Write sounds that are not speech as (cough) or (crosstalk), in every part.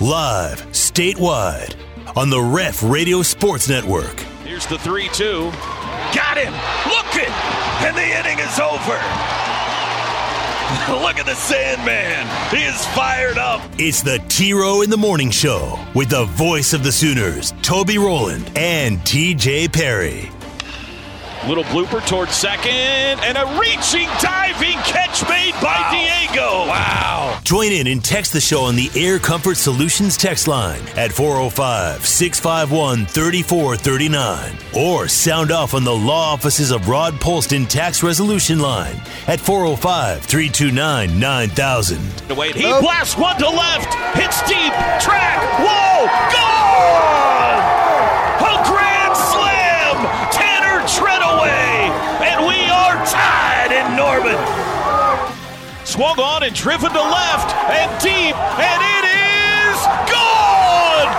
Live, statewide, on the Ref Radio Sports Network. Here's the 3 2. Got him! Looking! And the inning is over! (laughs) Look at the Sandman! He is fired up! It's the T Row in the Morning Show with the voice of the Sooners, Toby Rowland and TJ Perry. Little blooper towards second, and a reaching, diving catch made by wow. Diego. Wow. Join in and text the show on the Air Comfort Solutions text line at 405 651 3439. Or sound off on the law offices of Rod Polston Tax Resolution Line at 405 329 9000. Wait, he blasts one to left, hits deep, track, whoa, gone! Tied in Norman. Swung on and driven to left and deep, and it is gone!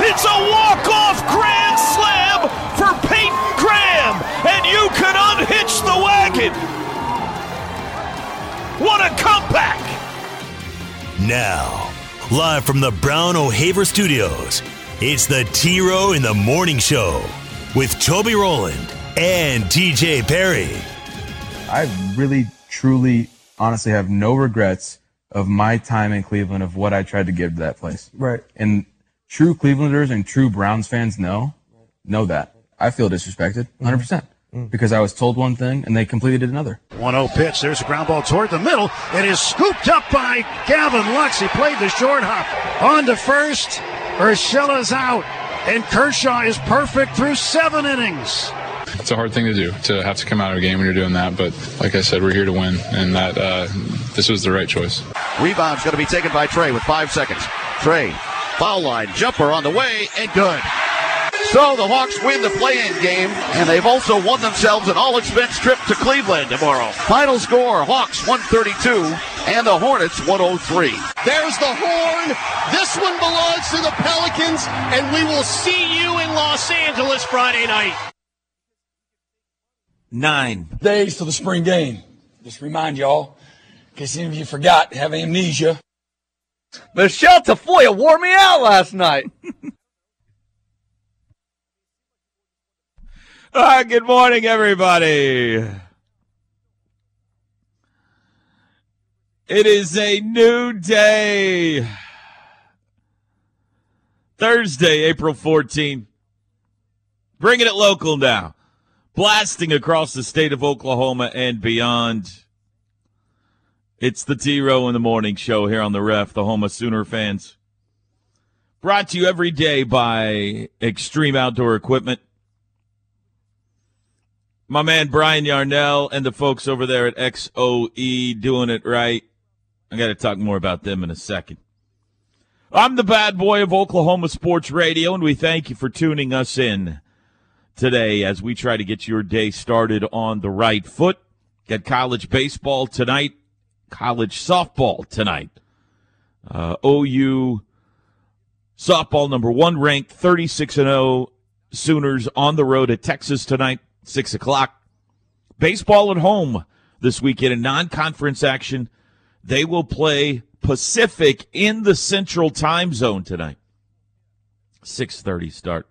It's a walk-off grand slam for Peyton Graham, and you can unhitch the wagon. What a comeback! Now, live from the Brown O'Haver Studios, it's the T Row in the Morning Show with Toby Rowland and TJ Perry. I really, truly, honestly have no regrets of my time in Cleveland, of what I tried to give to that place. Right. And true Clevelanders and true Browns fans know, know that. I feel disrespected, mm-hmm. 100%. percent mm. Because I was told one thing and they completed another. 1 0 pitch. There's a ground ball toward the middle. It is scooped up by Gavin Lux. He played the short hop. On to first. Urshela's out. And Kershaw is perfect through seven innings. It's a hard thing to do to have to come out of a game when you're doing that, but like I said, we're here to win, and that uh, this was the right choice. Rebound's going to be taken by Trae with five seconds. Trae, foul line jumper on the way, and good. So the Hawks win the play-in game, and they've also won themselves an all-expense trip to Cleveland tomorrow. Final score: Hawks 132 and the Hornets 103. There's the horn. This one belongs to the Pelicans, and we will see you in Los Angeles Friday night. Nine days to the spring game. Just remind y'all, in case any of you forgot, have amnesia. Michelle Tafoya wore me out last night. (laughs) All right, good morning, everybody. It is a new day. Thursday, April 14th. Bringing it local now. Blasting across the state of Oklahoma and beyond. It's the T Row in the Morning Show here on the Ref, the home of Sooner fans. Brought to you every day by Extreme Outdoor Equipment my man Brian Yarnell and the folks over there at XOE doing it right. I got to talk more about them in a second. I'm the bad boy of Oklahoma Sports Radio, and we thank you for tuning us in today as we try to get your day started on the right foot. Got college baseball tonight, college softball tonight. Uh, OU softball number one ranked 36 and 0 Sooners on the road at Texas tonight. 6 o'clock. Baseball at home this weekend in non conference action. They will play Pacific in the Central Time Zone tonight. 6:30 start.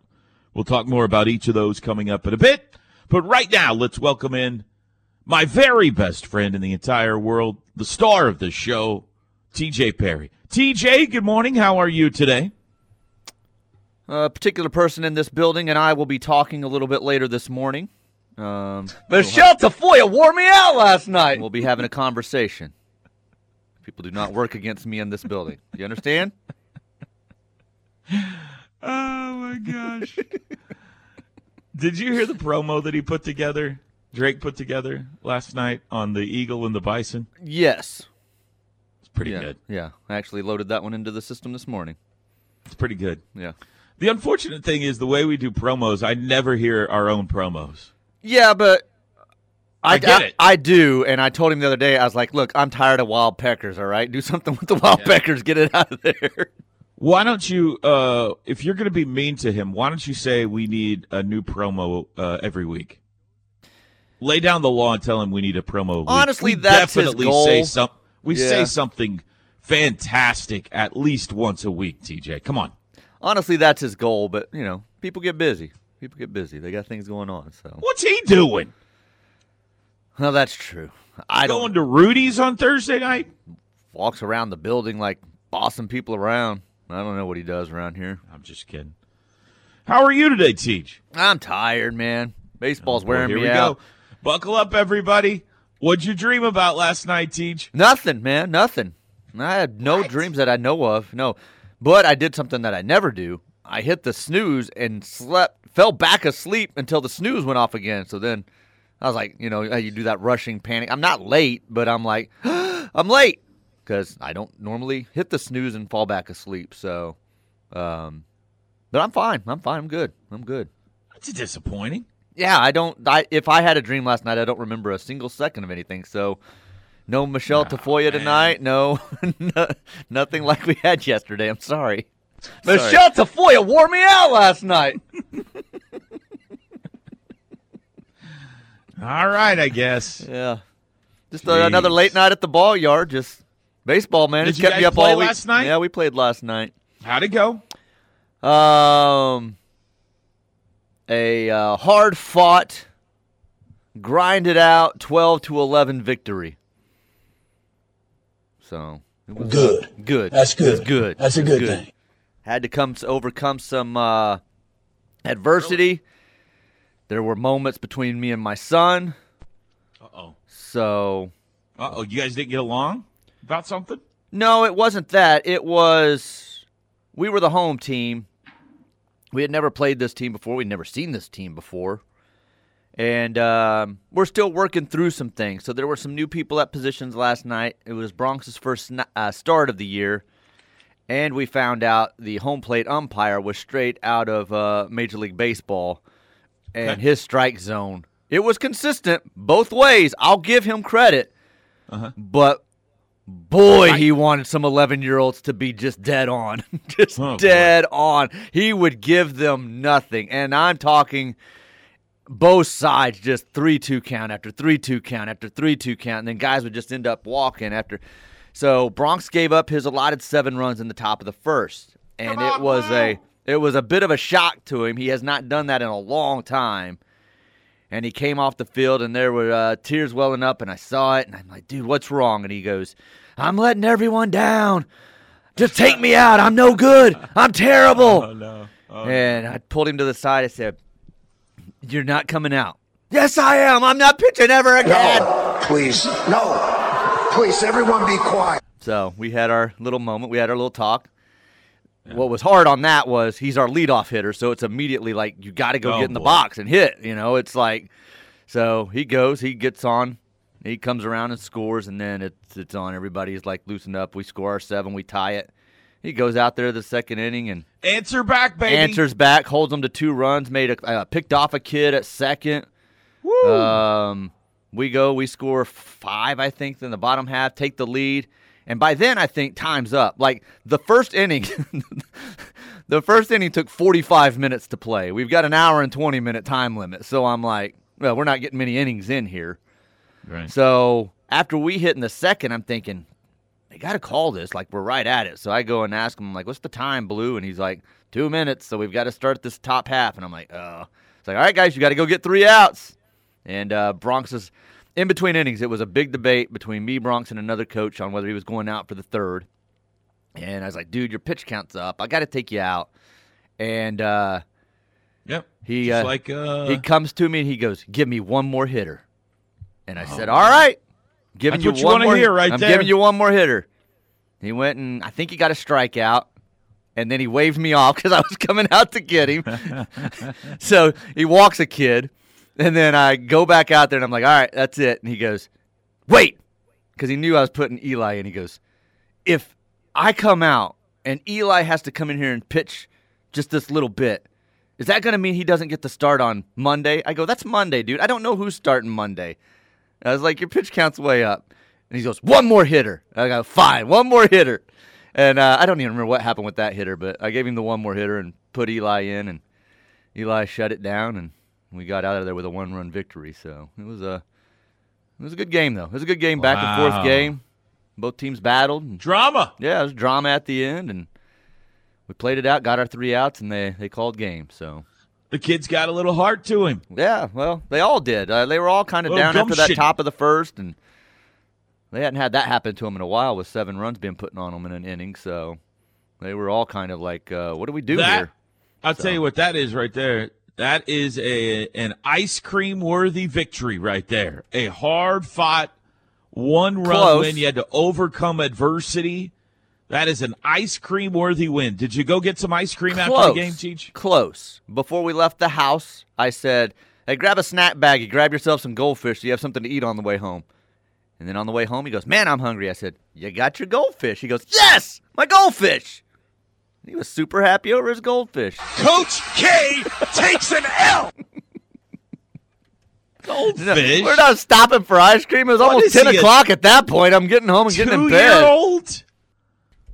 We'll talk more about each of those coming up in a bit. But right now, let's welcome in my very best friend in the entire world, the star of the show, TJ Perry. TJ, good morning. How are you today? A particular person in this building and I will be talking a little bit later this morning. Um, Michelle we'll Tafoya wore me out last night. We'll be having a conversation. People do not work against me in this building. You understand? (laughs) oh my gosh! (laughs) Did you hear the promo that he put together? Drake put together last night on the Eagle and the Bison. Yes, it's pretty yeah, good. Yeah, I actually loaded that one into the system this morning. It's pretty good. Yeah. The unfortunate thing is the way we do promos. I never hear our own promos. Yeah, but I, I get it. I, do, and I told him the other day. I was like, "Look, I'm tired of wild peckers. All right, do something with the wild yeah. peckers. Get it out of there." (laughs) Why don't you, uh, if you're going to be mean to him, why don't you say we need a new promo uh, every week? Lay down the law and tell him we need a promo. Honestly, we that's definitely his goal. say some. We yeah. say something fantastic at least once a week, TJ. Come on. Honestly, that's his goal, but you know, people get busy. People get busy. They got things going on. So What's he doing? well, that's true. I don't Going to Rudy's on Thursday night? walks around the building like bossing people around. I don't know what he does around here. I'm just kidding. How are you today, Teach? I'm tired, man. Baseball's oh, Well, wearing here me we out. go. Buckle up, everybody. What'd you dream about last night, Teach? Nothing, man. Nothing. I had no dreams that I know of. No, but I did something that I never do. I hit the snooze and slept, fell back asleep until the snooze went off again. So then I was like, you know, you do that rushing panic. I'm not late, but I'm like, (gasps) I'm late because I don't normally hit the snooze and fall back asleep. So, um, but I'm fine. I'm fine. I'm good. I'm good. That's disappointing. Yeah, I don't. I if I had a dream last night, I don't remember a single second of anything. So, no Michelle Tafoya tonight. No, no, (laughs) nothing like we had yesterday. I'm sorry. Sorry. Michelle Tafoya wore me out last night. (laughs) All right, I guess. Yeah, just uh, another late night at the ball yard. Just baseball, man. Did It's you kept guys me up play all week. last night? Yeah, we played last night. How'd it go? Um, a uh, hard fought, grinded out, twelve to eleven victory. So it was Good. good. That's It was good. good. That's a It was good thing. Had to come overcome some uh, adversity. There were moments between me and my son. Uh oh. So Uh oh. You guys didn't get along about something? No, it wasn't that. It was we were the home team. We had never played this team before. We'd never seen this team before. And um, we're still working through some things. So there were some new people at positions last night. It was Bronx's first uh, start of the year. And we found out the home plate umpire was straight out of uh, Major League Baseball and Okay. his strike zone. It was consistent both ways. I'll give him credit. Uh-huh. But boy, he wanted some 11 year olds to be just dead on. (laughs) just Oh, boy. dead on. He would give them nothing. And I'm talking both sides, just 3 2 count after 3 2 count after 3 2 count. And then guys would just end up walking after. So Bronx gave up his allotted seven runs in the top of the first. And it was a. It was a bit of a shock to him. He has not done that in a long time and he came off the field and there were uh, tears welling up and i saw it and i'm like dude what's wrong? And he goes i'm letting everyone down. Just take me out. I'm no good. I'm terrible. Oh, no. and i pulled him to the side. I said you're not coming out. Yes i am. I'm not pitching ever again. Please, no. Please, everyone be quiet. so we had our little moment. We had our little talk what was hard on that was he's our leadoff hitter, so it's immediately like you got to go Oh, get in the box and hit. You know, it's like so he goes, he gets on, he comes around and scores, and then it's it's on. Everybody's like loosened up. We score our seven, we tie it. He goes out there the second inning and Answer back, baby. answers back, holds them to two runs, made a uh, picked off a kid at second. Um, we go, we score five, I think, in the bottom half, take the lead, and by then I think time's up. Like the first inning, (laughs) the first inning took 45 minutes to play. We've got an hour and 20 minute time limit, so I'm like, well, we're not getting many innings in here. Right. So after we hit in the second, I'm thinking, they got to call this. Like, we're right at it. So I go and ask him, like, what's the time, Blue? And he's like, two minutes. So we've got to start this top half. And I'm like, oh. It's like, all right, guys, you got to go get three outs. And uh, Bronx is in between innings. It was a big debate between me, Bronx, and another coach on whether he was going out for the third. And I was like, dude, your pitch count's up. I got to take you out. And uh, Yep. he uh, like uh, he comes to me and he goes, "Give me one more hitter." And I said, "All right, giving That's you what you one wanna more. hear right I'm there. giving you one more hitter." He went and I think he got a strikeout, and then he waved me off (laughs) because I was coming out to get him. (laughs) so he walks a kid, and then I go back out there and I'm like, "All right, that's it." And he goes, "Wait," because he knew I was putting Eli in. He goes, "If I come out and Eli has to come in here and pitch just this little bit." Is that going to mean he doesn't get to start on Monday? I go, that's Monday, dude. I don't know who's starting Monday. And I was like, your pitch count's way up. And he goes, one more hitter. I go, fine, one more hitter. And uh, I don't even remember what happened with that hitter, but I gave him the one more hitter and put Eli in, and Eli shut it down, and we got out of there with a one-run victory. So it was a it was a good game, though. It was a good game, back and forth game. Both teams battled. And, Drama. yeah, it was drama at the end, and we played it out, got our three outs, and they they called game. So The kid's got a little heart to him. yeah, well, they all did. Uh, they were all kind of down after that top of the first, and they hadn't had that happen to them in a while with seven runs being put on them in an inning. So they were all kind of like, uh, "What do we do That- here?" I'll tell you what that is right there. That is a an ice cream worthy victory right there. A hard fought one run Close. win. You had to overcome adversity. That is an ice cream worthy win. Did you go get some ice cream after the game, Teach? Close. Before we left the house, I said, "Hey, grab a snack baggie, grab yourself some goldfish, so you have something to eat on the way home." And then on the way home, he goes, "Man, I'm hungry." I said, "You got your goldfish?" He goes, "Yes, my goldfish." And he was super happy over his goldfish. Coach K takes an L. (laughs) Goldfish. We're not stopping for ice cream. It was What almost is ten he, a o'clock at that point. I'm getting home and getting in bed. Two bed. year old.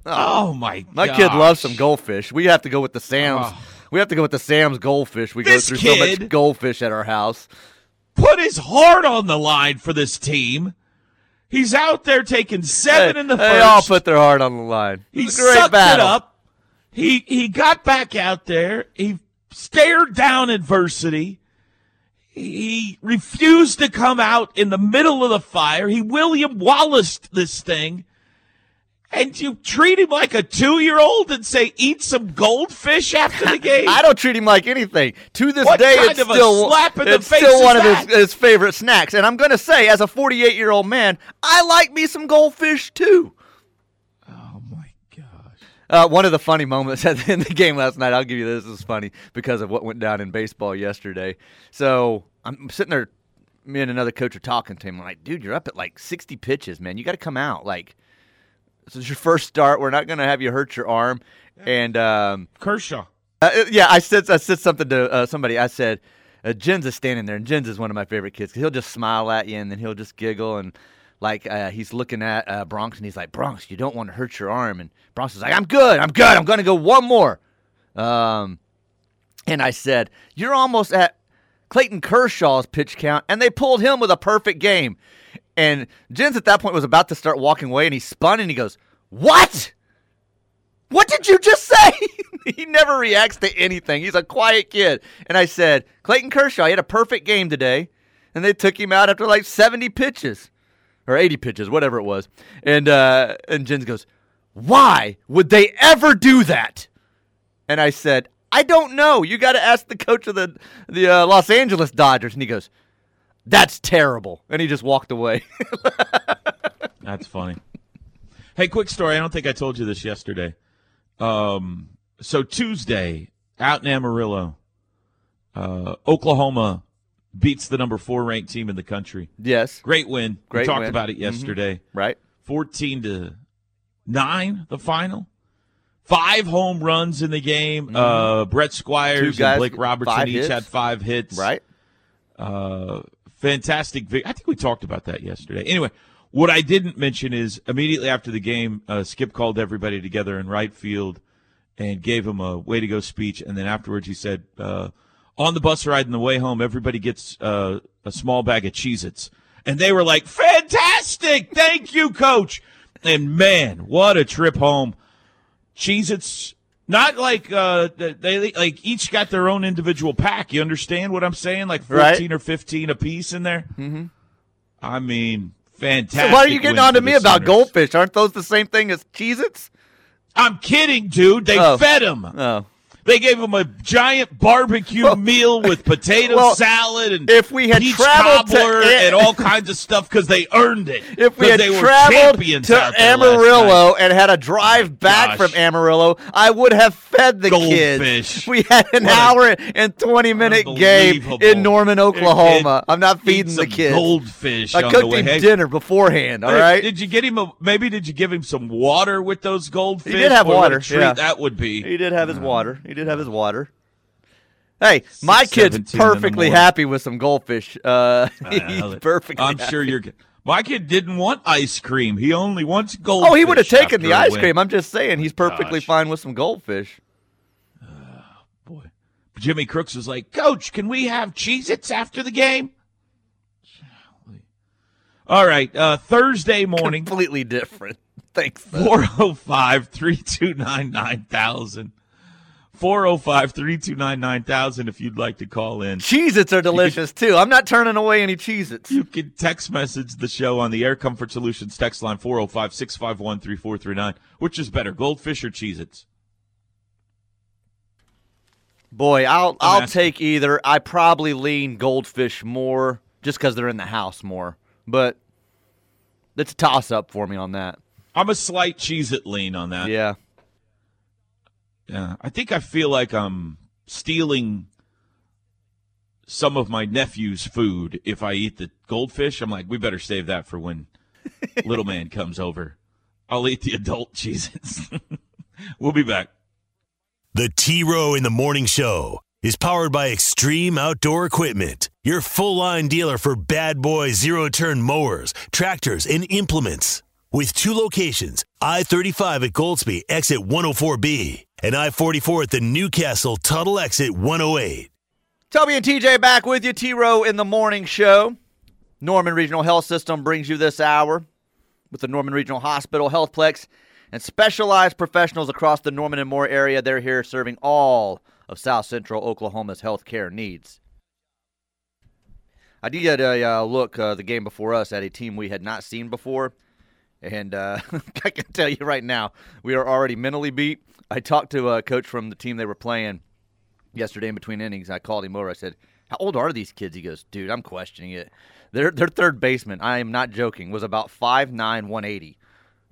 Oh. oh my! My kid loves gosh. some goldfish. We have to go with the Sam's. Oh. We have to go with the Sam's goldfish. We This go through so kid- much goldfish at our house. Put his heart on the line for this team. He's out there taking seven Hey, in the first. they all put their heart on the line. It He was a great sucked battle. it up. He he got back out there. He stared down adversity. He refused to come out in the middle of the fire. He William Wallaced this thing. And you treat him like a two year old and say, eat some goldfish after the (laughs) game? I don't treat him like anything. To this What day, it's still slap in the it's face still one of his, his favorite snacks. And I'm going to say, as a 48 year old man, I like me some goldfish too. Uh, one of the funny moments (laughs) at the end of the game last night, I'll give you this, this is funny because of what went down in baseball yesterday. So I'm sitting there, me and another coach are talking to him. I'm like, dude, you're up at like 60 pitches, man. You got to come out. Like, this is your first start. We're not going to have you hurt your arm. And um, Kershaw. uh, yeah, I said I said something to uh, somebody. I said, uh, Jens is standing there, and Jens is one of my favorite kids 'cause he'll just smile at you, and then he'll just giggle, and like uh, he's looking at uh, Bronx, and he's like, Bronx, you don't want to hurt your arm, and Bronx is like, I'm good, I'm good, I'm gonna go one more. Um, and I said, you're almost at Clayton Kershaw's pitch count, and they pulled him with a perfect game. And Jens at that point was about to start walking away, and he spun and he goes, What? What did you just say? (laughs) he never reacts to anything. He's a quiet kid. And I said, Clayton Kershaw, he had a perfect game today, and they took him out after like 70 pitches or 80 pitches, whatever it was. And uh, and Jens goes, Why would they ever do that? And I said, I don't know. You got to ask the coach of the the uh, Los Angeles Dodgers. And he goes, That's terrible. And he just walked away. (laughs) That's funny. Hey, quick story. I don't think I told you this yesterday. Um, so Tuesday, out in Amarillo, uh, Oklahoma beats the number four ranked team in the country. yes. Great win. Great we talked win. about it Mhm. yesterday. Right. 14 to 9, the final. Five home runs in the game. Mhm. Uh, Brett Squires guys, and Blake Robertson each hits. had five hits. Right. Uh, fantastic. Vic- I think we talked about that yesterday. Anyway, what I didn't mention is immediately after the game, uh, Skip called everybody together in right field and gave him a way to go speech. And then afterwards, he said, uh, on the bus ride on the way home, everybody gets uh, a small bag of Cheez Its. And they were like, fantastic. Thank you, coach. And man, what a trip home. Cheez Its, not like uh, they like each got their own individual pack. You understand what I'm saying? Like 14 Right. or 15 a piece in there. Mm-hmm. I mean, So fantastic. why are you getting on to me about goldfish? Aren't those the same thing as Cheez Its? I'm kidding, dude. They Oh. fed him. Oh. They gave him a giant barbecue meal with (laughs) potato well, salad and if we had peach traveled cobbler and all kinds of stuff because they earned it. (laughs) If we had they traveled champions to out there last night. Amarillo and had a drive oh back gosh. from Amarillo, I would have fed the Goldfish. kids. We had an What hour and 20 minute game in Norman, Oklahoma. And I'm not feeding the kids. Goldfish. I cooked him Hey, dinner beforehand, all hey, right? Did you get him a? Maybe did you give him some water with those goldfish? He did have Boy, what a water, treat yeah. that would be. He did have his water. He did have his water. Hey, my kid's 17 in the perfectly happy with some goldfish. Uh, (laughs) he's perfectly I'm sure you're. (laughs) My kid didn't want ice cream. He only wants goldfish. Oh, he would have taken the ice cream. I'm just saying he's perfectly Gosh. fine with some goldfish. Boy. Jimmy Crooks was like, Coach, can we have Cheez Its after the game? All right, uh, Thursday morning. Completely different. (laughs) Thanks. 405 329 9000. 405 329 9000 if you'd like to call in. Cheez Its are delicious too. I'm not turning away any Cheez Its. You can text message the show on the Air Comfort Solutions text line 405 651 3439. Which is better, Goldfish or Cheez Its? Boy, I'll I'll asking. take either. I probably lean Goldfish more just because they're in the house more. But it's a toss up for me on that. I'm a slight Cheez It lean on that. Yeah. Yeah. I think I feel like I'm stealing some of my nephew's food if I eat the goldfish. I'm like, we better save that for when (laughs) little man comes over. I'll eat the adult (laughs) cheeses. (laughs) we'll be back. The T Row in the Morning Show is powered by Extreme Outdoor Equipment, your full line dealer for bad boy zero turn mowers, tractors, and implements. With two locations I 35 at Goldsby, exit 104B, and I 44 at the Newcastle Tuttle exit 108. Toby and TJ back with you. T Row in the morning show. Norman Regional Health System brings you this hour with the Norman Regional Hospital, Healthplex, and specialized professionals across the Norman and Moore area. They're here serving all of South Central Oklahoma's healthcare needs. I did get a uh, look uh, the game before us at a team we had not seen before. And uh, (laughs) I can tell you right now, we are already mentally beat. I talked to a coach from the team they were playing yesterday in between innings. I called him over. I said, "How old are these kids?" He goes, "Dude, I'm questioning it. Their their third baseman, I am not joking, was about 5'9", 180,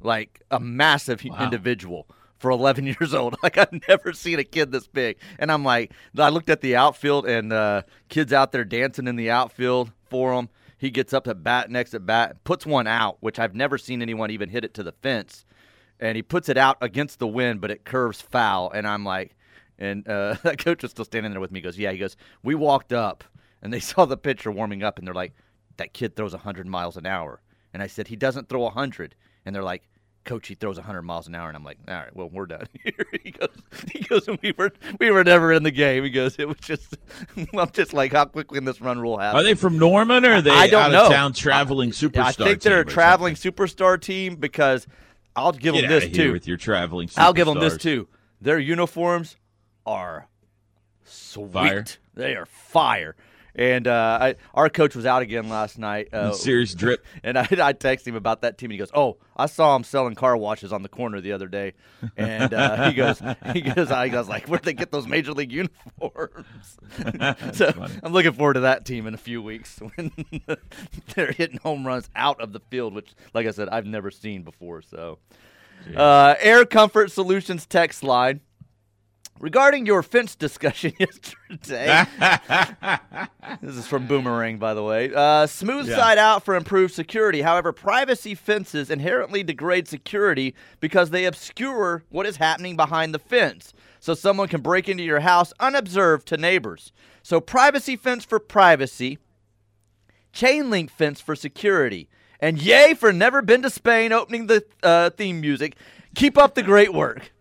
like a massive individual." For 11 (laughs) years old, like I've never seen a kid this big, and I'm like, I looked at the outfield and uh, kids out there dancing in the outfield for him. He gets up at bat next at bat, puts one out, which I've never seen anyone even hit it to the fence, and he puts it out against the wind, but it curves foul, and I'm like, and uh, (laughs) that coach was still standing there with me. He goes, yeah. He goes, we walked up and they (laughs) saw the pitcher warming up, and they're like, that kid throws 100 miles an hour. And I said, he doesn't throw 100. And they're like, coach, he throws 100 miles an hour. And I'm like, all right, well, we're done (laughs) here. (laughs) he goes, he goes, we were we were never in the game. He goes, it was just, (laughs) I'm just like, how quickly can this run rule happen? Are they from Norman or are they I don't out know. of town traveling superstar? I think they're a traveling superstar team because I'll give Get them this too. with your traveling I'll give them this too. Their uniforms are sweet. Fire. They are fire. And uh, I, our coach was out again last night. Uh, Serious drip. (laughs) And I, I texted him about that team. And he goes, "Oh, I saw him selling car washes on the corner the other day." And uh, he goes, (laughs) "He goes, I goes like, where'd they get those major league uniforms?" (laughs) so I'm looking forward to that team in a few weeks when they're hitting home runs out of the field, which, like I said, I've never seen before. So, uh, Air Comfort Solutions text line. Regarding your fence discussion (laughs) yesterday, (laughs) this is from Boomerang, by the way. Uh, smooth Yeah. side out for improved security. However, privacy fences inherently degrade security because they obscure what is happening behind the fence. So someone can break into your house unobserved to neighbors. So privacy fence for privacy, chain link fence for security, and yay for never been to Spain opening the uh, theme music. Keep up the great work.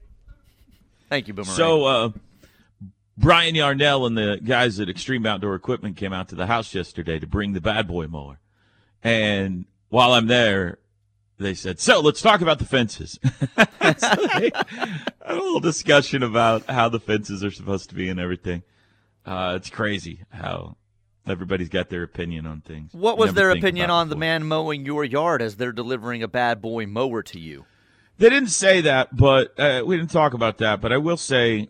Thank you, Boomerang. So, uh, Brian Yarnell and the guys at Extreme Outdoor Equipment came out to the house yesterday to bring the bad boy mower. And while I'm there, they said, So let's talk about the fences. so (laughs) they a little discussion about how the fences are supposed to be and everything. Uh, it's crazy how everybody's got their opinion on things. What was their opinion on the man mowing your yard as they're delivering a bad boy mower to you? They didn't say that, but uh, we didn't talk about that. But I will say,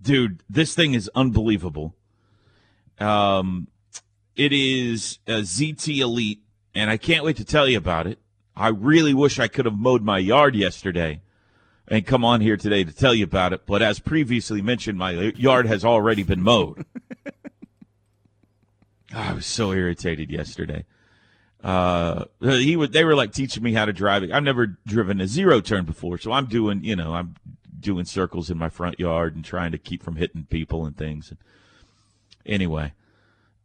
dude, this thing is unbelievable. Um, it is a ZT Elite, and I can't wait to tell you about it. I really wish I could have mowed my yard yesterday and come on here today to tell you about it. But as previously mentioned, my yard has already been mowed. (laughs) I was so irritated yesterday. Uh, he would. They were like teaching me how to drive it. I've never driven a zero turn before, so I'm doing. You know, I'm doing circles in my front yard and trying to keep from hitting people and things. And Anyway,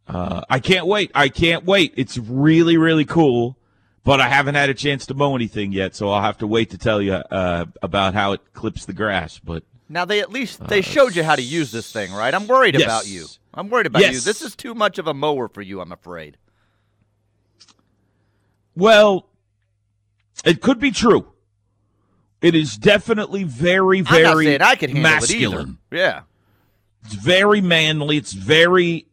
uh, I can't wait. I can't wait. It's really, really cool. But I haven't had a chance to mow anything yet, so I'll have to wait to tell you uh, about how it clips the grass. But Now they at least they showed you how to use this thing, right? I'm worried Uh, Yes. about you. I'm worried about you. This is too much of a mower for you, I'm afraid. Well, it could be true. It is definitely very, very I masculine. it. Yeah. It's very manly. It's very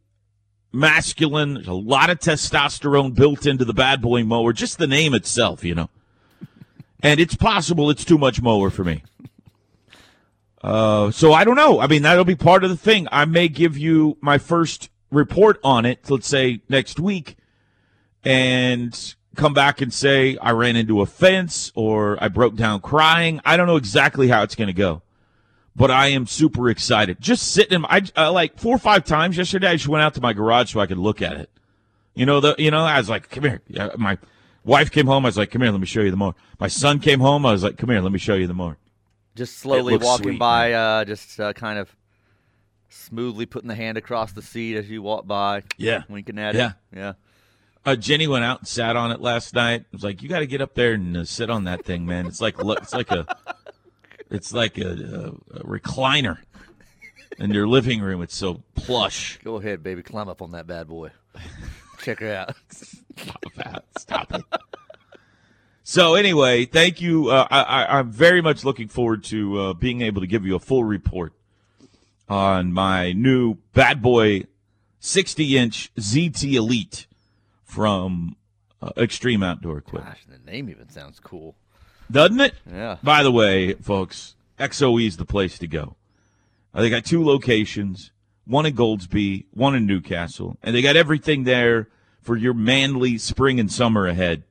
masculine. There's a lot of testosterone built into the bad boy mower. Just the name itself, you know. (laughs) and it's possible it's too much mower for me. Uh, so I don't know. I mean, that'll be part of the thing. I may give you my first report on it, let's say next week, and come back and say I ran into a fence or I broke down crying. I don't know exactly how it's going to go, but I am super excited. Just sitting in, I uh, like four or five times yesterday. I just went out to my garage so I could look at it. You know, the you know, I was like, come here. Yeah, my wife came home. I was like, come here, let me show you the more. My son came home. I was like, come here, let me show you the more. Just slowly walking sweet, by, uh, just uh, kind of smoothly putting the hand across the seat as you walk by. Yeah. Winking at Yeah. it. Yeah. Uh, Jenny went out and sat on it last night. I was like, "You got to get up there and uh, sit on that thing, man. It's like look, it's like a, it's like a, a, a recliner in your living room. It's so plush. Go ahead, baby. Climb up on that bad boy. Check her out. Stop that. Stop it. So anyway, thank you. Uh, I, I, I'm very much looking forward to uh, being able to give you a full report on my new bad boy 60 inch ZT Elite from uh, Extreme Outdoor Equipment. Gosh, the name even sounds cool. Doesn't it? Yeah. By the way, folks, XOE is the place to go. Uh, they got two locations, one in Goldsby, one in Newcastle, and they got everything there for your manly spring and summer ahead.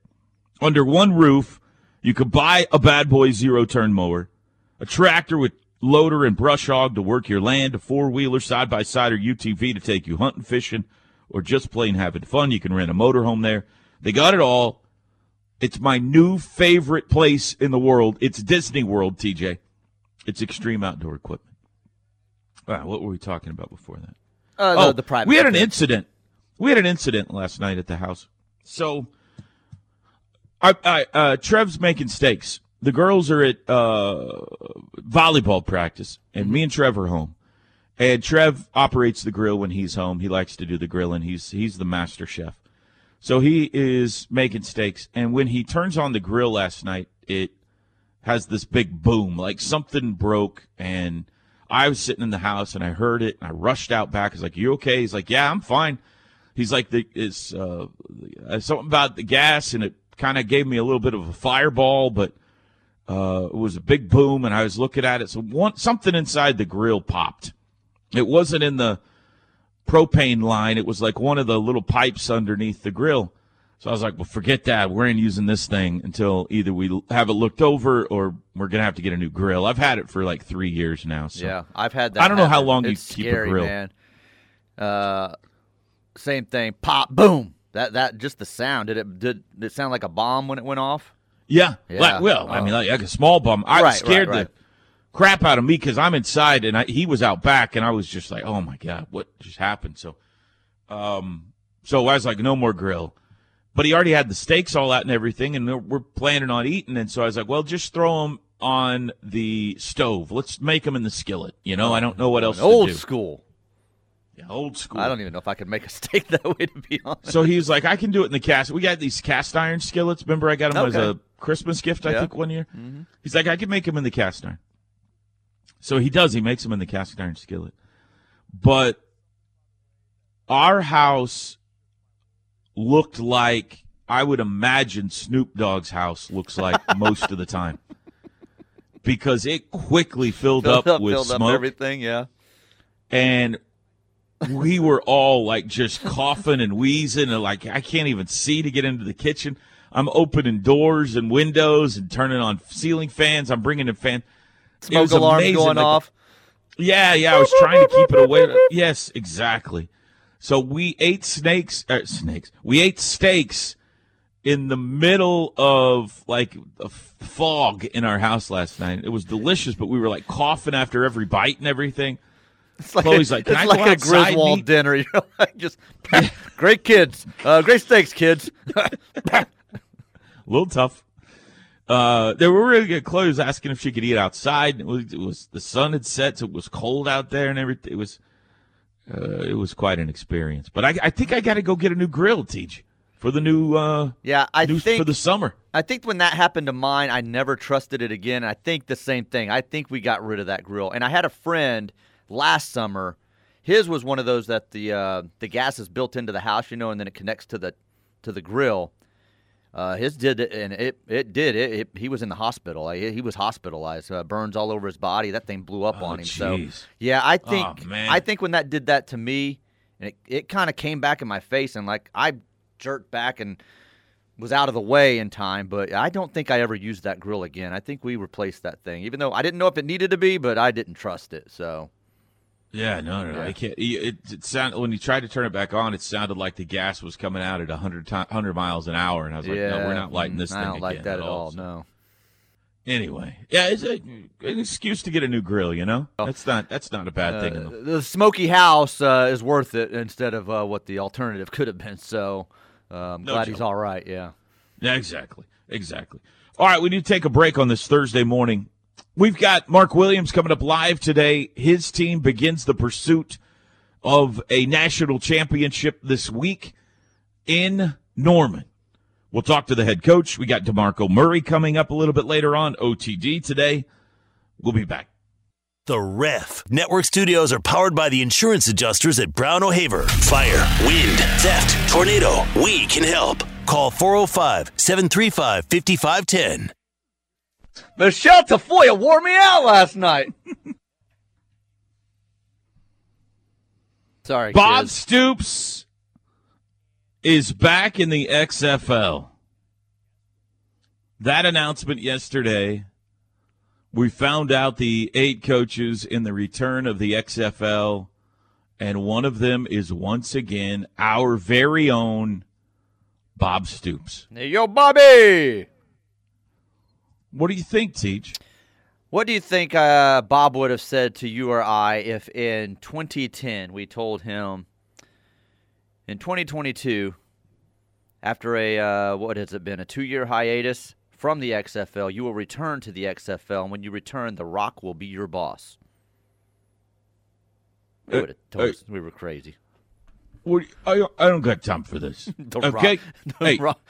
Under one roof, you could buy a bad boy zero turn mower, a tractor with loader and brush hog to work your land, a four wheeler, side by side, or UTV to take you hunting, fishing, or just plain having fun. You can rent a motorhome there. They got it all. It's my new favorite place in the world. It's Disney World, TJ. It's extreme outdoor equipment. Wow, what were we talking about before that? Uh, oh, the, the private. we had an incident. We had an incident last night at the house. So, I, I uh, Trev's making steaks. The girls are at uh, volleyball practice, and me and Trevor home. And Trev operates the grill when he's home. He likes to do the grilling. He's he's the master chef. So he is making steaks, and when he turns on the grill last night, it has this big boom, like something broke. And I was sitting in the house, and I heard it, and I rushed out back. I was like, "You okay?" He's like, "Yeah, I'm fine." He's like, the, "It's uh, uh, something about the gas, and it kind of gave me a little bit of a fireball, but uh, it was a big boom." And I was looking at it, so one something inside the grill popped. It wasn't in the propane line. It was like one of the little pipes underneath the grill. So I was like, well, forget that. We're ain't using this thing until either we have it looked over or we're going to have to get a new grill. I've had it for like three years now. So. Yeah, I've had that. I don't know how happen. long you It's keep a grill. Man. Uh, same thing. Pop, boom. That that just the sound. Did it did it sound like a bomb when it went off? Yeah. Yeah. Like, well, I Oh. mean, like, like a small bomb. I Right, scared right, right. the crap out of me because I'm inside and I, he was out back and I was just like, oh my God, what just happened? So, um, so I was like, no more grill. But he already had the steaks all out and everything, and we're, we're planning on eating. And so I was like, well, just throw them on the stove. Let's make them in the skillet. You know, I don't know what else to Old do. school. Yeah, old school. I don't even know if I could make a (laughs) steak that way. To be honest. So he was like, I can do it in the cast. We got these cast iron skillets. Remember, I got them as a Christmas gift, I Yeah. think, one year. Mhm. He's like, I can make them in the cast iron. So he does. He makes them in the cast iron skillet. But our house looked like I would imagine Snoop Dogg's house looks like (laughs) most of the time. Because it quickly filled, filled up, with filled smoke up everything. Yeah. and we were all like just coughing and wheezing and like I can't even see to get into the kitchen. I'm opening doors and windows and turning on ceiling fans. I'm bringing in fan. Smoke alarm amazing, going like- off. Yeah, yeah. I was trying to keep it away. Yes, exactly. So we ate snakes. Uh, snakes. We ate steaks in the middle of like a fog in our house last night. It was delicious, but we were like coughing after every bite and everything. It's like Chloe's a, like, "Can it's like a Griswold eat?" dinner. (laughs) You know, like just (laughs) great kids, uh, great steaks, kids. (laughs) a little tough. Uh, they were really good. Chloe was asking if she could eat outside. It was, it was the sun had set, so it was cold out there and everything. It was, uh, it was quite an experience. But I, I think I got to go get a new grill, Teach. for the new uh yeah I new, think for the summer. I think when that happened to mine, I never trusted it again. I think the same thing. I think we got rid of that grill. And I had a friend last summer. His was one of those that the uh, the gas is built into the house, you know, and then it connects to the to the grill. Uh, his did and it it did it. it he was in the hospital. He, he was hospitalized. Uh, burns all over his body. That thing blew up Oh, on him. So yeah, I Oh, think man. I think when that did that to me, and it, it kind of came back in my face, and like I jerked back and was out of the way in time. But I don't think I ever used that grill again. I think we replaced that thing, even though I didn't know if it needed to be, but I didn't trust it. So Yeah, no, no, no. Yeah. I can't. It, it sounded when you tried to turn it back on, it sounded like the gas was coming out at 100, ti 100 miles an hour, and I was like, yeah, no, we're not lighting this mm, thing I don't like that at at all. So- No. Anyway, yeah, it's a, an excuse to get a new grill. You know, that's not that's not a bad thing. in the- Uh, the smoky house uh, is worth it instead of uh, what the alternative could have been. So uh, I'm No glad he's all right. Yeah. Yeah, exactly. Exactly. All right, we need to take a break on this Thursday morning. We've got Mark Williams coming up live today. His team begins the pursuit of a national championship this week in Norman. We'll talk to the head coach. We got DeMarco Murray coming up a little bit later on, OTD today. We'll be back. The Ref. Network studios are powered by the insurance adjusters at Brown O'Haver. Fire, wind, theft, tornado. We can help. Call 405 735 5510. Michelle Tafoya wore me out last night. Sorry, Bob kids. Stoops is back in the XFL. That announcement yesterday, we found out the eight coaches in the return of the XFL, and one of them is once again our very own Bob Stoops. Hey, yo, Bobby. What do you think, Teach? What do you think uh, Bob would have said to you or I if in 2010 we told him in 2022, after a, uh, what has it been, a two year hiatus from the XFL, you will return to the XFL, and when you return, The Rock will be your boss? We Uh, would have told uh, us we were crazy. What, I, I don't got time for this. (laughs) The okay? (laughs) Rock- hey, Rock-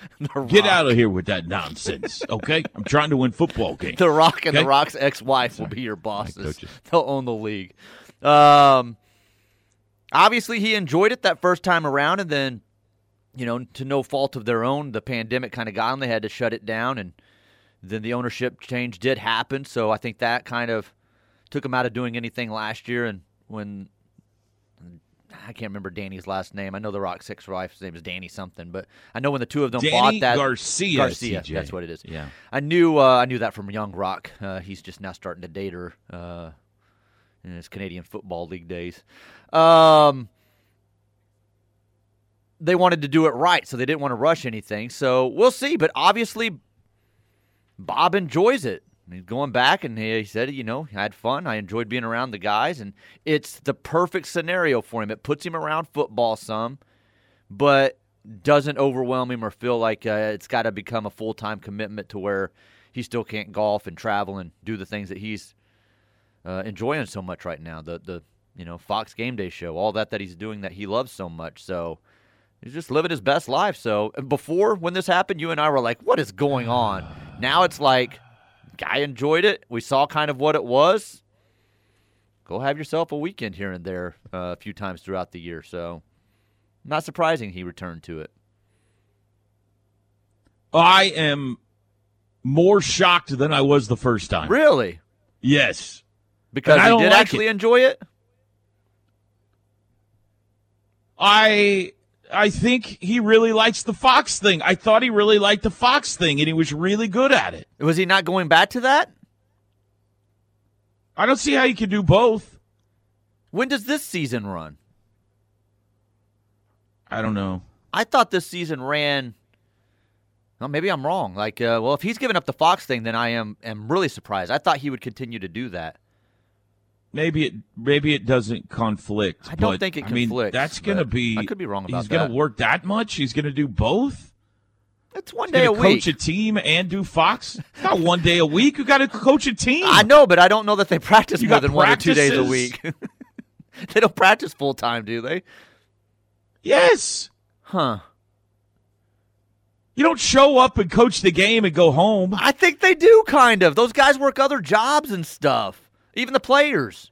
get out of here with that nonsense, (laughs) okay? I'm trying to win football games. The Rock and Okay? The Rock's ex-wife will be your bosses. They'll own the league. Um, obviously, he enjoyed it that first time around, and then, you know, to no fault of their own, the pandemic kind of got them. They had to shut it down, and then the ownership change did happen. So I think that kind of took him out of doing anything last year. And when I can't remember Danny's last name, I know the Rock's ex-wife's name is Dany something, but I know when the two of them Dany bought that Garcia, Garcia, TJ. that's what it is. Yeah. I knew uh, I knew that from Young Rock. Uh, he's just now starting to date her uh, in his Canadian Football League days. Um, they wanted to do it right, so they didn't want to rush anything. So we'll see. But obviously, Bob enjoys it. He's going back, and he said, you know, I had fun. I enjoyed being around the guys, and it's the perfect scenario for him. It puts him around football some, but doesn't overwhelm him or feel like uh, it's got to become a full time commitment to where he still can't golf and travel and do the things that he's uh, enjoying so much right now. The the you know Fox Game Day show, all that that he's doing that he loves so much. So he's just living his best life. So before when this happened, you and I were like, "What is going on?" Now it's like, guy enjoyed it. We saw kind of what it was. Go have yourself a weekend here and there uh, a few times throughout the year. So not surprising he returned to it. I am more shocked than I was the first time. Really? Yes. Because And I he did like actually it. enjoy it. I I think he really likes the Fox thing. I thought he really liked the Fox thing and he was really good at it. Was he not going back to that? I don't see how you can do both. When does this season run? I don't know. I thought this season ran. Well, maybe I'm wrong. Like, uh, well, if he's giving up the Fox thing, then I am am really surprised. I thought he would continue to do that. Maybe it maybe it doesn't conflict. I don't but, think it I mean, conflicts, that's going to be. I could be wrong about He's gonna work that much. He's going to do both. It's one He's day a week. coach a team and do Fox. It's not one day a week. You got to coach a team. I know, but I don't know that they practice You more than one or two days a week. (laughs) they don't practice full time, do they? Yes. Huh. You don't show up and coach the game and go home. I think they do kind of. Those guys work other jobs and stuff. Even the players.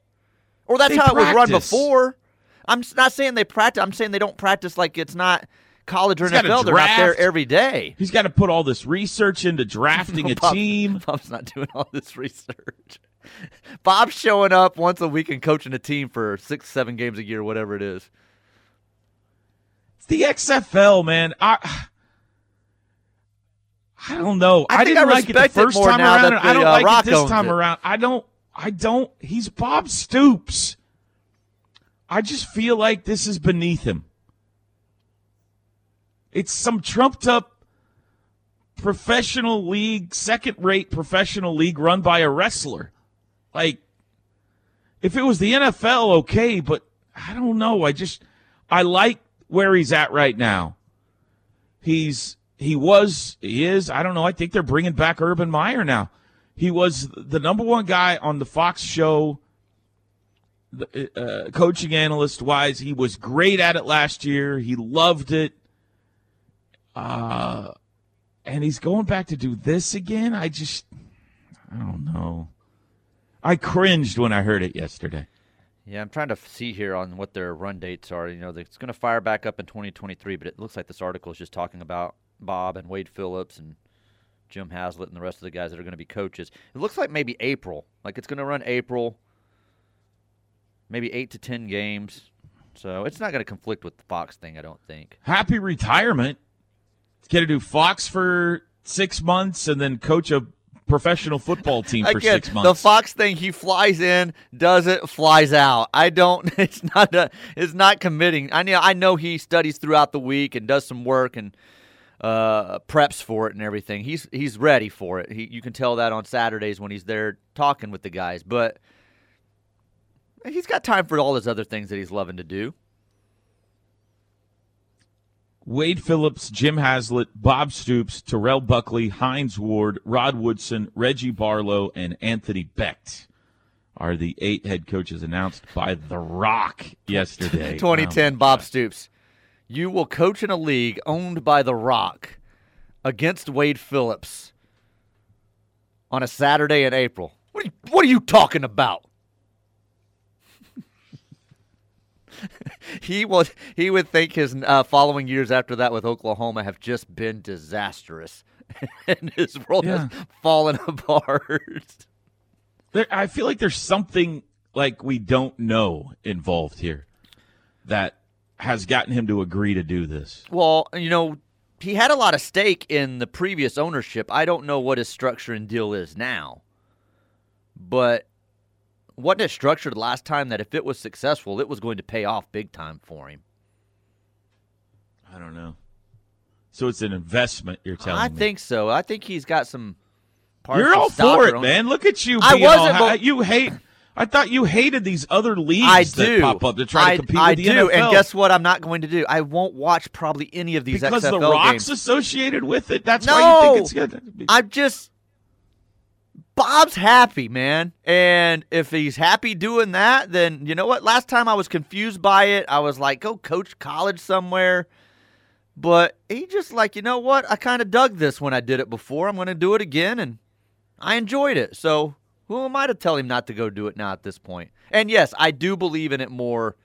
Or that's They how it was run before. I'm not saying they practice. I'm saying they don't practice like it's not college or He's NFL. They're not there every day. He's got to put all this research into drafting (laughs) a Bob- team. (laughs) Bob's not doing all this research. (laughs) Bob's showing up once a week and coaching a team for six, seven games a year, whatever it is. It's the XFL, man. I I don't know. I I, didn't I like it the it first time around. and I don't uh, like Rock it this time it. around. I don't. I don't. He's Bob Stoops. I just feel like this is beneath him. It's some trumped up professional league, second rate professional league run by a wrestler. Like, if it was the NFL, okay, but I don't know. I just, I like where he's at right now. He's, he was, he is, I don't know. I think they're bringing back Urban Meyer now. He was the number one guy on the Fox show, uh, coaching analyst wise. He was great at it last year. He loved it. Uh, and he's going back to do this again. I just, I don't know. I cringed when I heard it yesterday. Yeah, I'm trying to see here on what their run dates are. You know, it's going to fire back up in 2023, but it looks like this article is just talking about Bob and Wade Phillips and Jim Haslett and the rest of the guys that are going to be coaches. It looks like maybe April. Like it's going to run April, maybe eight to 10 games. So it's not going to conflict with the Fox thing, I don't think. Happy retirement. Get to do Fox for six months and then coach a professional football team for Again, six months. the Fox thing, he flies in, does it, flies out. I don't. (laughs) It's not. A, it's not committing. I know. I know he studies throughout the week and does some work and uh, preps for it and everything. He's he's ready for it. He, you can tell that on Saturdays when he's there talking with the guys. But he's got time for all his other things that he's loving to do. Wade Phillips, Jim Haslett, Bob Stoops, Terrell Buckley, Hines Ward, Rod Woodson, Reggie Barlow, and Anthony Becht are the eight head coaches announced by The Rock yesterday. (laughs) 2010, Bob Stoops. You will coach in a league owned by The Rock against Wade Phillips on a Saturday in April. What are you, what are you talking about? (laughs) he was he would think his uh, following years after that with Oklahoma have just been disastrous, (laughs) and his world Yeah. has fallen (laughs) apart. There, I feel like there's something like we don't know involved here that has gotten him to agree to do this. Well, you know, he had a lot of stake in the previous ownership. I don't know what his structure and deal is now. But wasn't it structured last time that if it was successful, it was going to pay off big time for him? I don't know. So it's an investment, you're telling I me. I think so. I think he's got some. You're all for it, man. Look at you. I all wasn't, ha- but- you hate. I thought you hated these other leagues I that do. pop up to try I, to compete I with the do, NFL. and guess what? I'm not going to do. I won't watch probably any of these because XFL the Rock's games. associated with it. That's no, why you think it's good. I'm just Bob's happy, man. And if he's happy doing that, then you know what? Last time I was confused by it. I was like, go coach college somewhere. But he just like, you know what? I kind of dug this when I did it before. I'm going to do it again and I enjoyed it. So, who am I to tell him not to go do it now at this point? And yes, I do believe in it more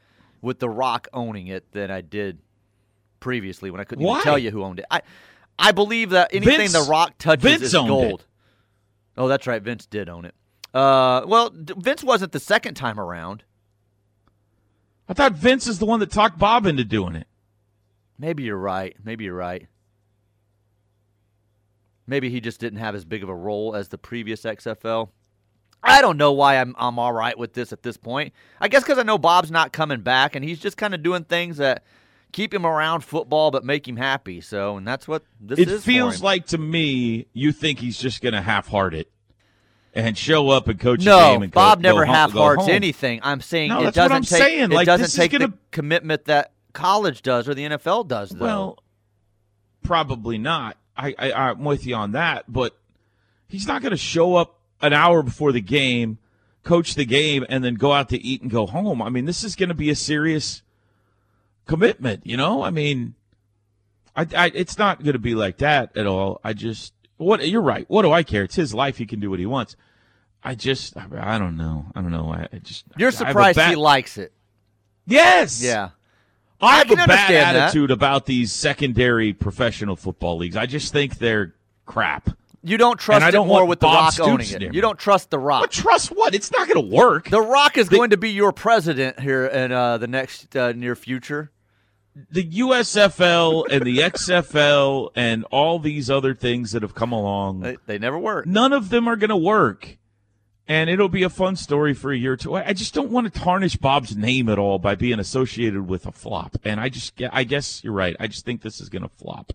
with The Rock owning it than I did previously when I couldn't Why? even tell you who owned it. I I believe that anything Vince- The Rock touches Vince is owned it. gold. Oh, that's right. Vince did own it. Uh, well, D- Vince wasn't the second time around. I thought Vince is the one that talked Bob into doing it. Maybe you're right. Maybe you're right. Maybe he just didn't have as big of a role as the previous XFL. I don't know why I'm I'm all right with this at this point. I guess because I know Bob's not coming back, and he's just kind of doing things that keep him around football but make him happy. So, and that's what this it is. for feels like to me you think he's just going to half-heart it and show up and coach a no. game and Bob go never home- half go hearts anything. I'm saying No, it doesn't take saying. it Like, doesn't take gonna- the commitment that college does or the NFL does. Though. Well, probably not. I, I I'm with you on that, but he's not going to show up an hour before the game, coach the game, and then go out to eat and go home. I mean, this is going to be a serious commitment. You know, I mean, I, I it's not going to be like that at all. I just what you're right. What do I care? It's his life. He can do what he wants. I just I, I don't know. I don't know. I, I just You're I surprised bad- he likes it. Yes. Yeah. I I have a bad understand that. attitude about these secondary professional football leagues. I just think they're crap. You don't trust And I it don't more with the Rock Stoops owning it. You don't trust the Rock. But trust what? It's not going to work. The Rock is going to be your president here in uh, the next uh, near future. the USFL and the XFL and all these other things that have come along, They, they never work. none of them are going to work. And it'll be a fun story for a year or two. I I just don't want to tarnish Bob's name at all by being associated with a flop. And I just, I guess you're right. I just think this is going to flop.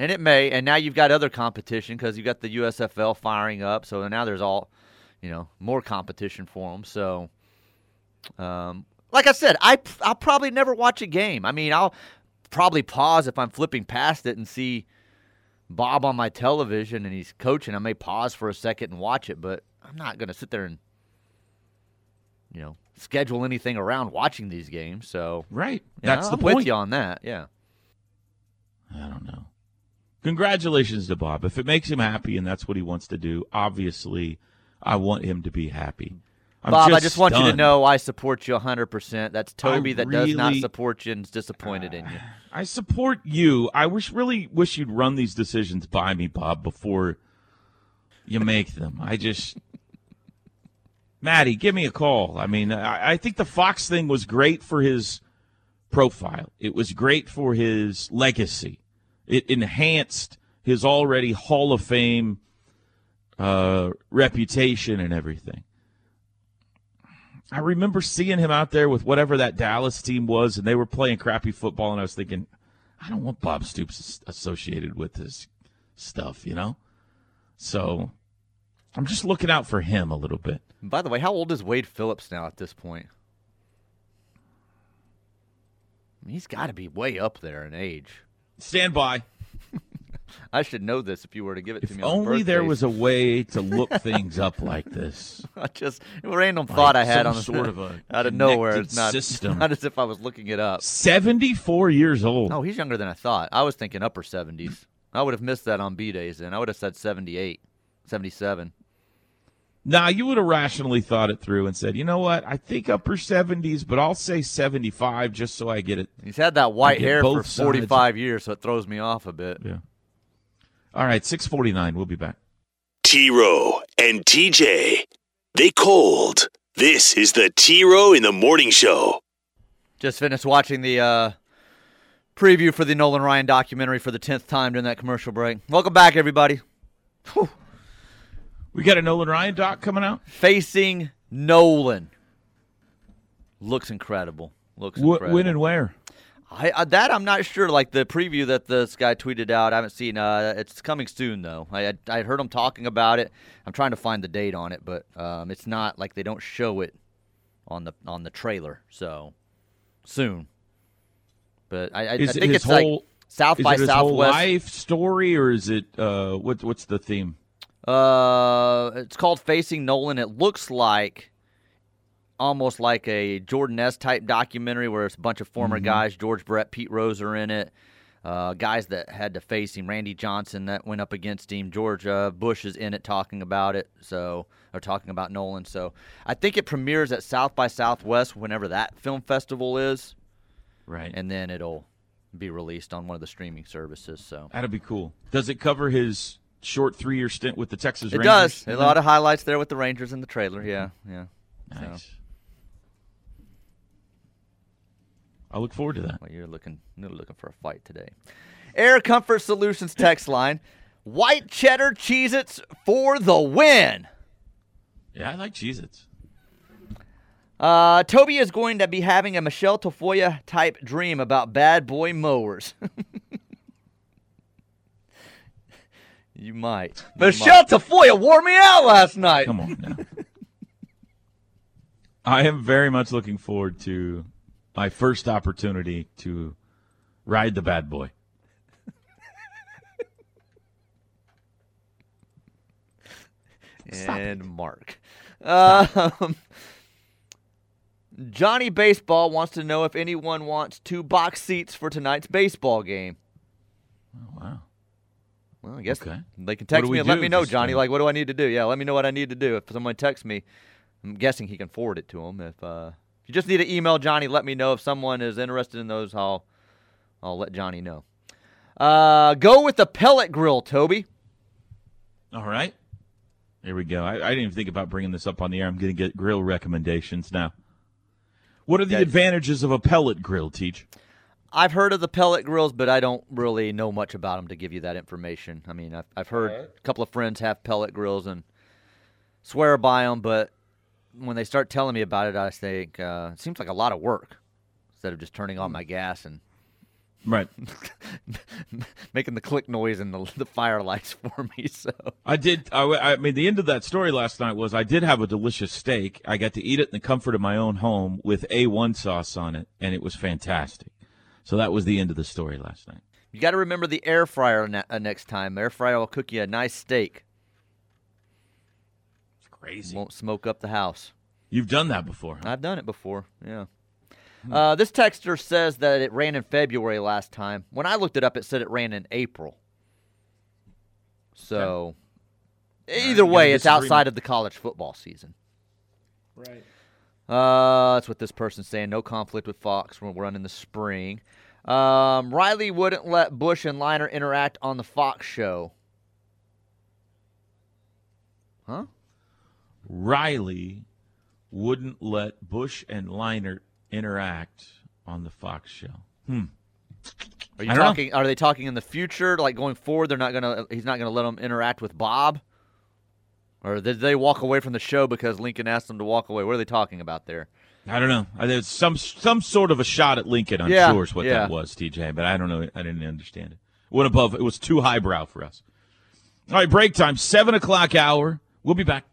And it may. And now you've got other competition because you've got the USFL firing up. So now there's all, you know, more competition for them. So, um, like I said, I I'll probably never watch a game. I mean, I'll probably pause if I'm flipping past it and see Bob on my television and he's coaching. I may pause for a second and watch it, but I'm not going to sit there and, you know, schedule anything around watching these games. So, Right. That's I'm the with point. you on that. Yeah. I don't know. Congratulations to Bob. If it makes him happy and that's what he wants to do, obviously, I want him to be happy. I'm Bob, I just want you to know I support you 100%. That's Toby that does not support you and is disappointed in you. (sighs) I support you. I wish really wish you'd run these decisions by me, Bob, before you make them. I just (laughs) Maddie, give me a call. I mean, I, I think the Fox thing was great for his profile. It was great for his legacy. It enhanced his already Hall of Fame uh, reputation and everything. I remember seeing him out there with whatever that Dallas team was, and they were playing crappy football, and I was thinking, I don't want Bob Stoops associated with this stuff, you know? So I'm just looking out for him a little bit. By the way, how old is Wade Phillips now at this point? He's got to be way up there in age. Stand by. (laughs) I should know this if you were to give it to If me. on only there was a way to look (laughs) things up like this. I just a random Like thought I had some on the sort of (laughs) a out of nowhere. It's not system. not as if I was looking it up. 74 years old. No, he's younger than I thought. I was thinking upper 70s. I would have missed that on B days then. I would have said 78, 77. Now, you would have rationally thought it through and said, you know what? I think upper 70s, but I'll say 75 just so I get it. He's had that white hair for both sides. 45 years, so it throws me off a bit. Yeah. All right, 649. We'll be back. T Row and TJ. They cold. This is the T Row in the Morning Show. Just finished watching the uh, preview for the Nolan Ryan documentary for the 10th time during that commercial break. Welcome back, everybody. We got a Nolan Ryan doc coming out. Facing Nolan. Looks incredible. Looks Wh- incredible. when and where? I, uh, that I'm not sure. Like the preview that this guy tweeted out, I haven't seen. Uh, it's coming soon though. I I heard him talking about it. I'm trying to find the date on it, but um, it's not like they don't show it on the on the trailer. So soon. But I, I, I Is it think it's like whole South is by it his whole Southwest. life story, or is it uh, what? What's the theme? Uh, it's called Facing Nolan. It looks like almost like a Jordan S type documentary where it's a bunch of former Mhm. guys. George Brett, Pete Rose are in it. Uh, guys that had to face him. Randy Johnson that went up against him. George uh, Bush is in it talking about it. So or talking about Nolan. So I think it premieres at South by Southwest whenever that film festival is. Right. And then it'll be released on one of the streaming services. So That'd be cool. Does it cover his short three-year stint with the Texas It Rangers? does. A lot of highlights there with the Rangers in the trailer. Yeah, yeah. Nice. So, I look forward to that. well, you're looking, you're looking for a fight today. Air Comfort Solutions text line: White cheddar Cheez-Its for the win. Yeah, I like Cheez-Its. Uh, Toby is going to be having a Michelle Tafoya type dream about bad boy mowers. (laughs) you might. You Michelle might. Tafoya wore me out last night. Come on now. I am very much looking forward to my first opportunity to ride the bad boy. and Mark. Um, Johnny Baseball wants to know if anyone wants two box seats for tonight's baseball game. Oh, wow. Well, I guess Okay. they can text me and let me know, Johnny. uh, Like, what do I need to do? Yeah, let me know what I need to do. If someone texts me, I'm guessing he can forward it to him. If uh, if you just need to email Johnny, let me know if someone is interested in those. I'll I'll let Johnny know. Uh, go with the pellet grill, Toby. All right. Here we go. I, I didn't even think about bringing this up on the air. I'm going to get grill recommendations now. What are the Yeah. advantages of a pellet grill, Teach? I've heard of the pellet grills, but I don't really know much about them to give you that information. I mean, I've, I've heard a couple of friends have pellet grills and swear by them, but when they start telling me about it, I think uh, it seems like a lot of work instead of just turning on my gas and Right. (laughs) making the click noise and the, the fire lights (laughs) for me. So I did. I, I mean, the end of that story last night was I did have a delicious steak. I got to eat it in the comfort of my own home with A1 sauce on it, and it was fantastic. So that was the end of the story last night. you got to remember the air fryer ne- uh, next time. Air fryer will cook you a nice steak. It's crazy. Won't smoke up the house. You've done that before. Huh? I've done it before. Yeah. Uh, this texter says that it ran in February last time. When I looked it up, it said it ran in April. So, either you got way, it's disagreement. outside of the college football season. Right. Uh, that's what this person's saying. No conflict with Fox when we're running the spring. Um, Riley wouldn't let Bush and Leinart interact on the Fox show. Huh? Riley wouldn't let Bush and Leinart interact on the Fox show. Hmm. Are you don't know. talking? Are they talking in the future, like going forward? They're not gonna. He's not gonna let them interact with Bob, or did they walk away from the show because Lincoln asked them to walk away? What are they talking about there? I don't know. There's some some sort of a shot at Lincoln. I'm Yeah, sure is what yeah. that was, TJ. But I don't know. I didn't understand it. Went above. It was too highbrow for us. All right, break time. Seven o'clock hour. We'll be back.